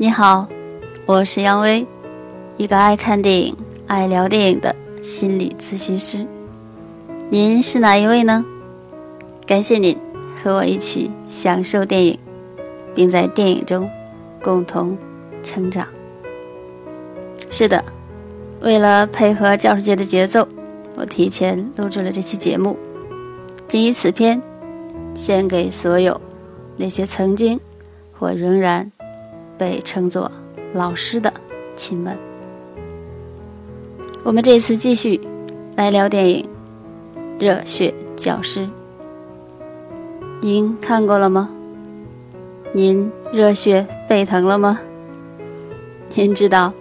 你好，我是杨威，一个爱看电影、爱聊电影的心理咨询师。您是哪一位呢？感谢您和我一起享受电影，并在电影中共同成长。是的，为了配合教师节的节奏，我提前录制了这期节目。仅以此篇，献给所有那些曾经或仍然被称作老师的亲们。我们这次继续来聊电影《热血教师》，您看过了吗？您热血沸腾了吗？您知道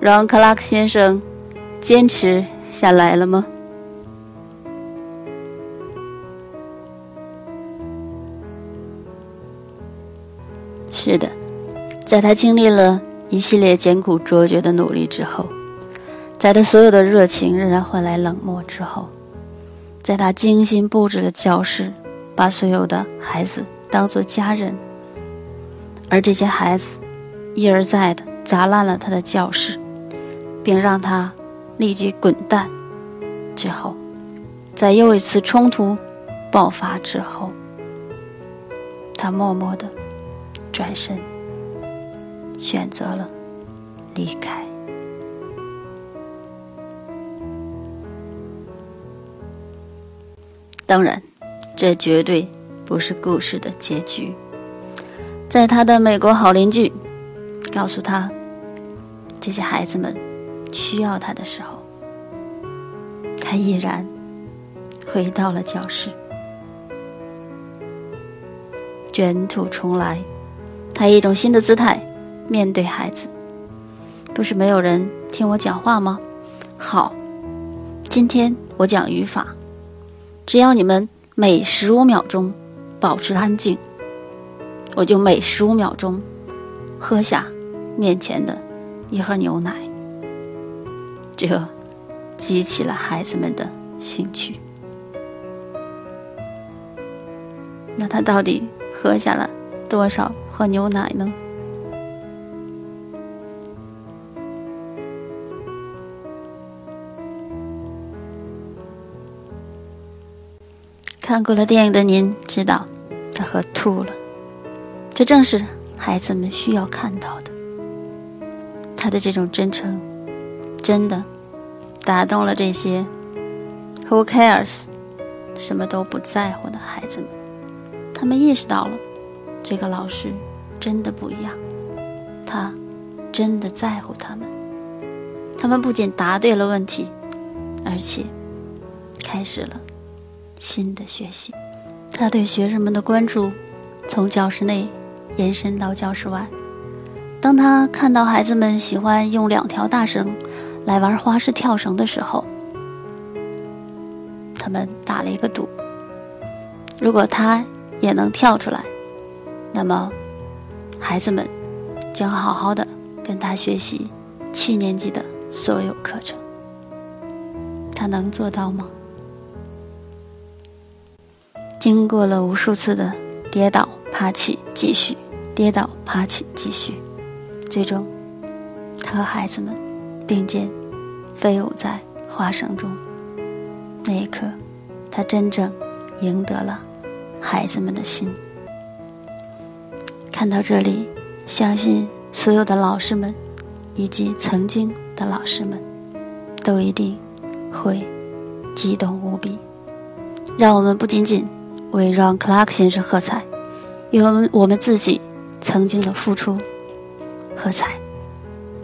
让克拉克先生坚持下来了吗？是的，在他经历了一系列艰苦卓绝的努力之后，在他所有的热情仍然换来冷漠之后，在他精心布置的教室，把所有的孩子当作家人，而这些孩子一而再的砸烂了他的教室，并让他立即滚蛋之后，在又一次冲突爆发之后，他默默的。转身，选择了离开。当然，这绝对不是故事的结局。在他的美国好邻居告诉他这些孩子们需要他的时候，他毅然回到了教室，卷土重来。他以一种新的姿态面对孩子，不是没有人听我讲话吗？好，今天我讲语法，只要你们每十五秒钟保持安静，我就每十五秒钟喝下面前的一盒牛奶。这激起了孩子们的兴趣。那他到底喝下了？多少盒牛奶呢？看过了电影的您知道，他喝吐了。这正是孩子们需要看到的。他的这种真诚，真的打动了这些 “Who cares” 什么都不在乎的孩子们。他们意识到了。这个老师真的不一样，他真的在乎他们。他们不仅答对了问题，而且开始了新的学习。他对学生们的关注从教室内延伸到教室外。当他看到孩子们喜欢用两条大绳来玩花式跳绳的时候，他们打了一个赌：如果他也能跳出来。那么，孩子们将好好的跟他学习七年级的所有课程。他能做到吗？经过了无数次的跌倒、爬起、继续跌倒、爬起、继续，最终，他和孩子们并肩飞舞在花绳中。那一刻，他真正赢得了孩子们的心。看到这里，相信所有的老师们，以及曾经的老师们，都一定会激动无比。让我们不仅仅为让克拉克先生喝彩，为我们我们自己曾经的付出喝彩。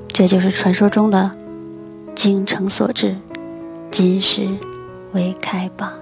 这就是传说中的“精诚所至，金石为开”吧。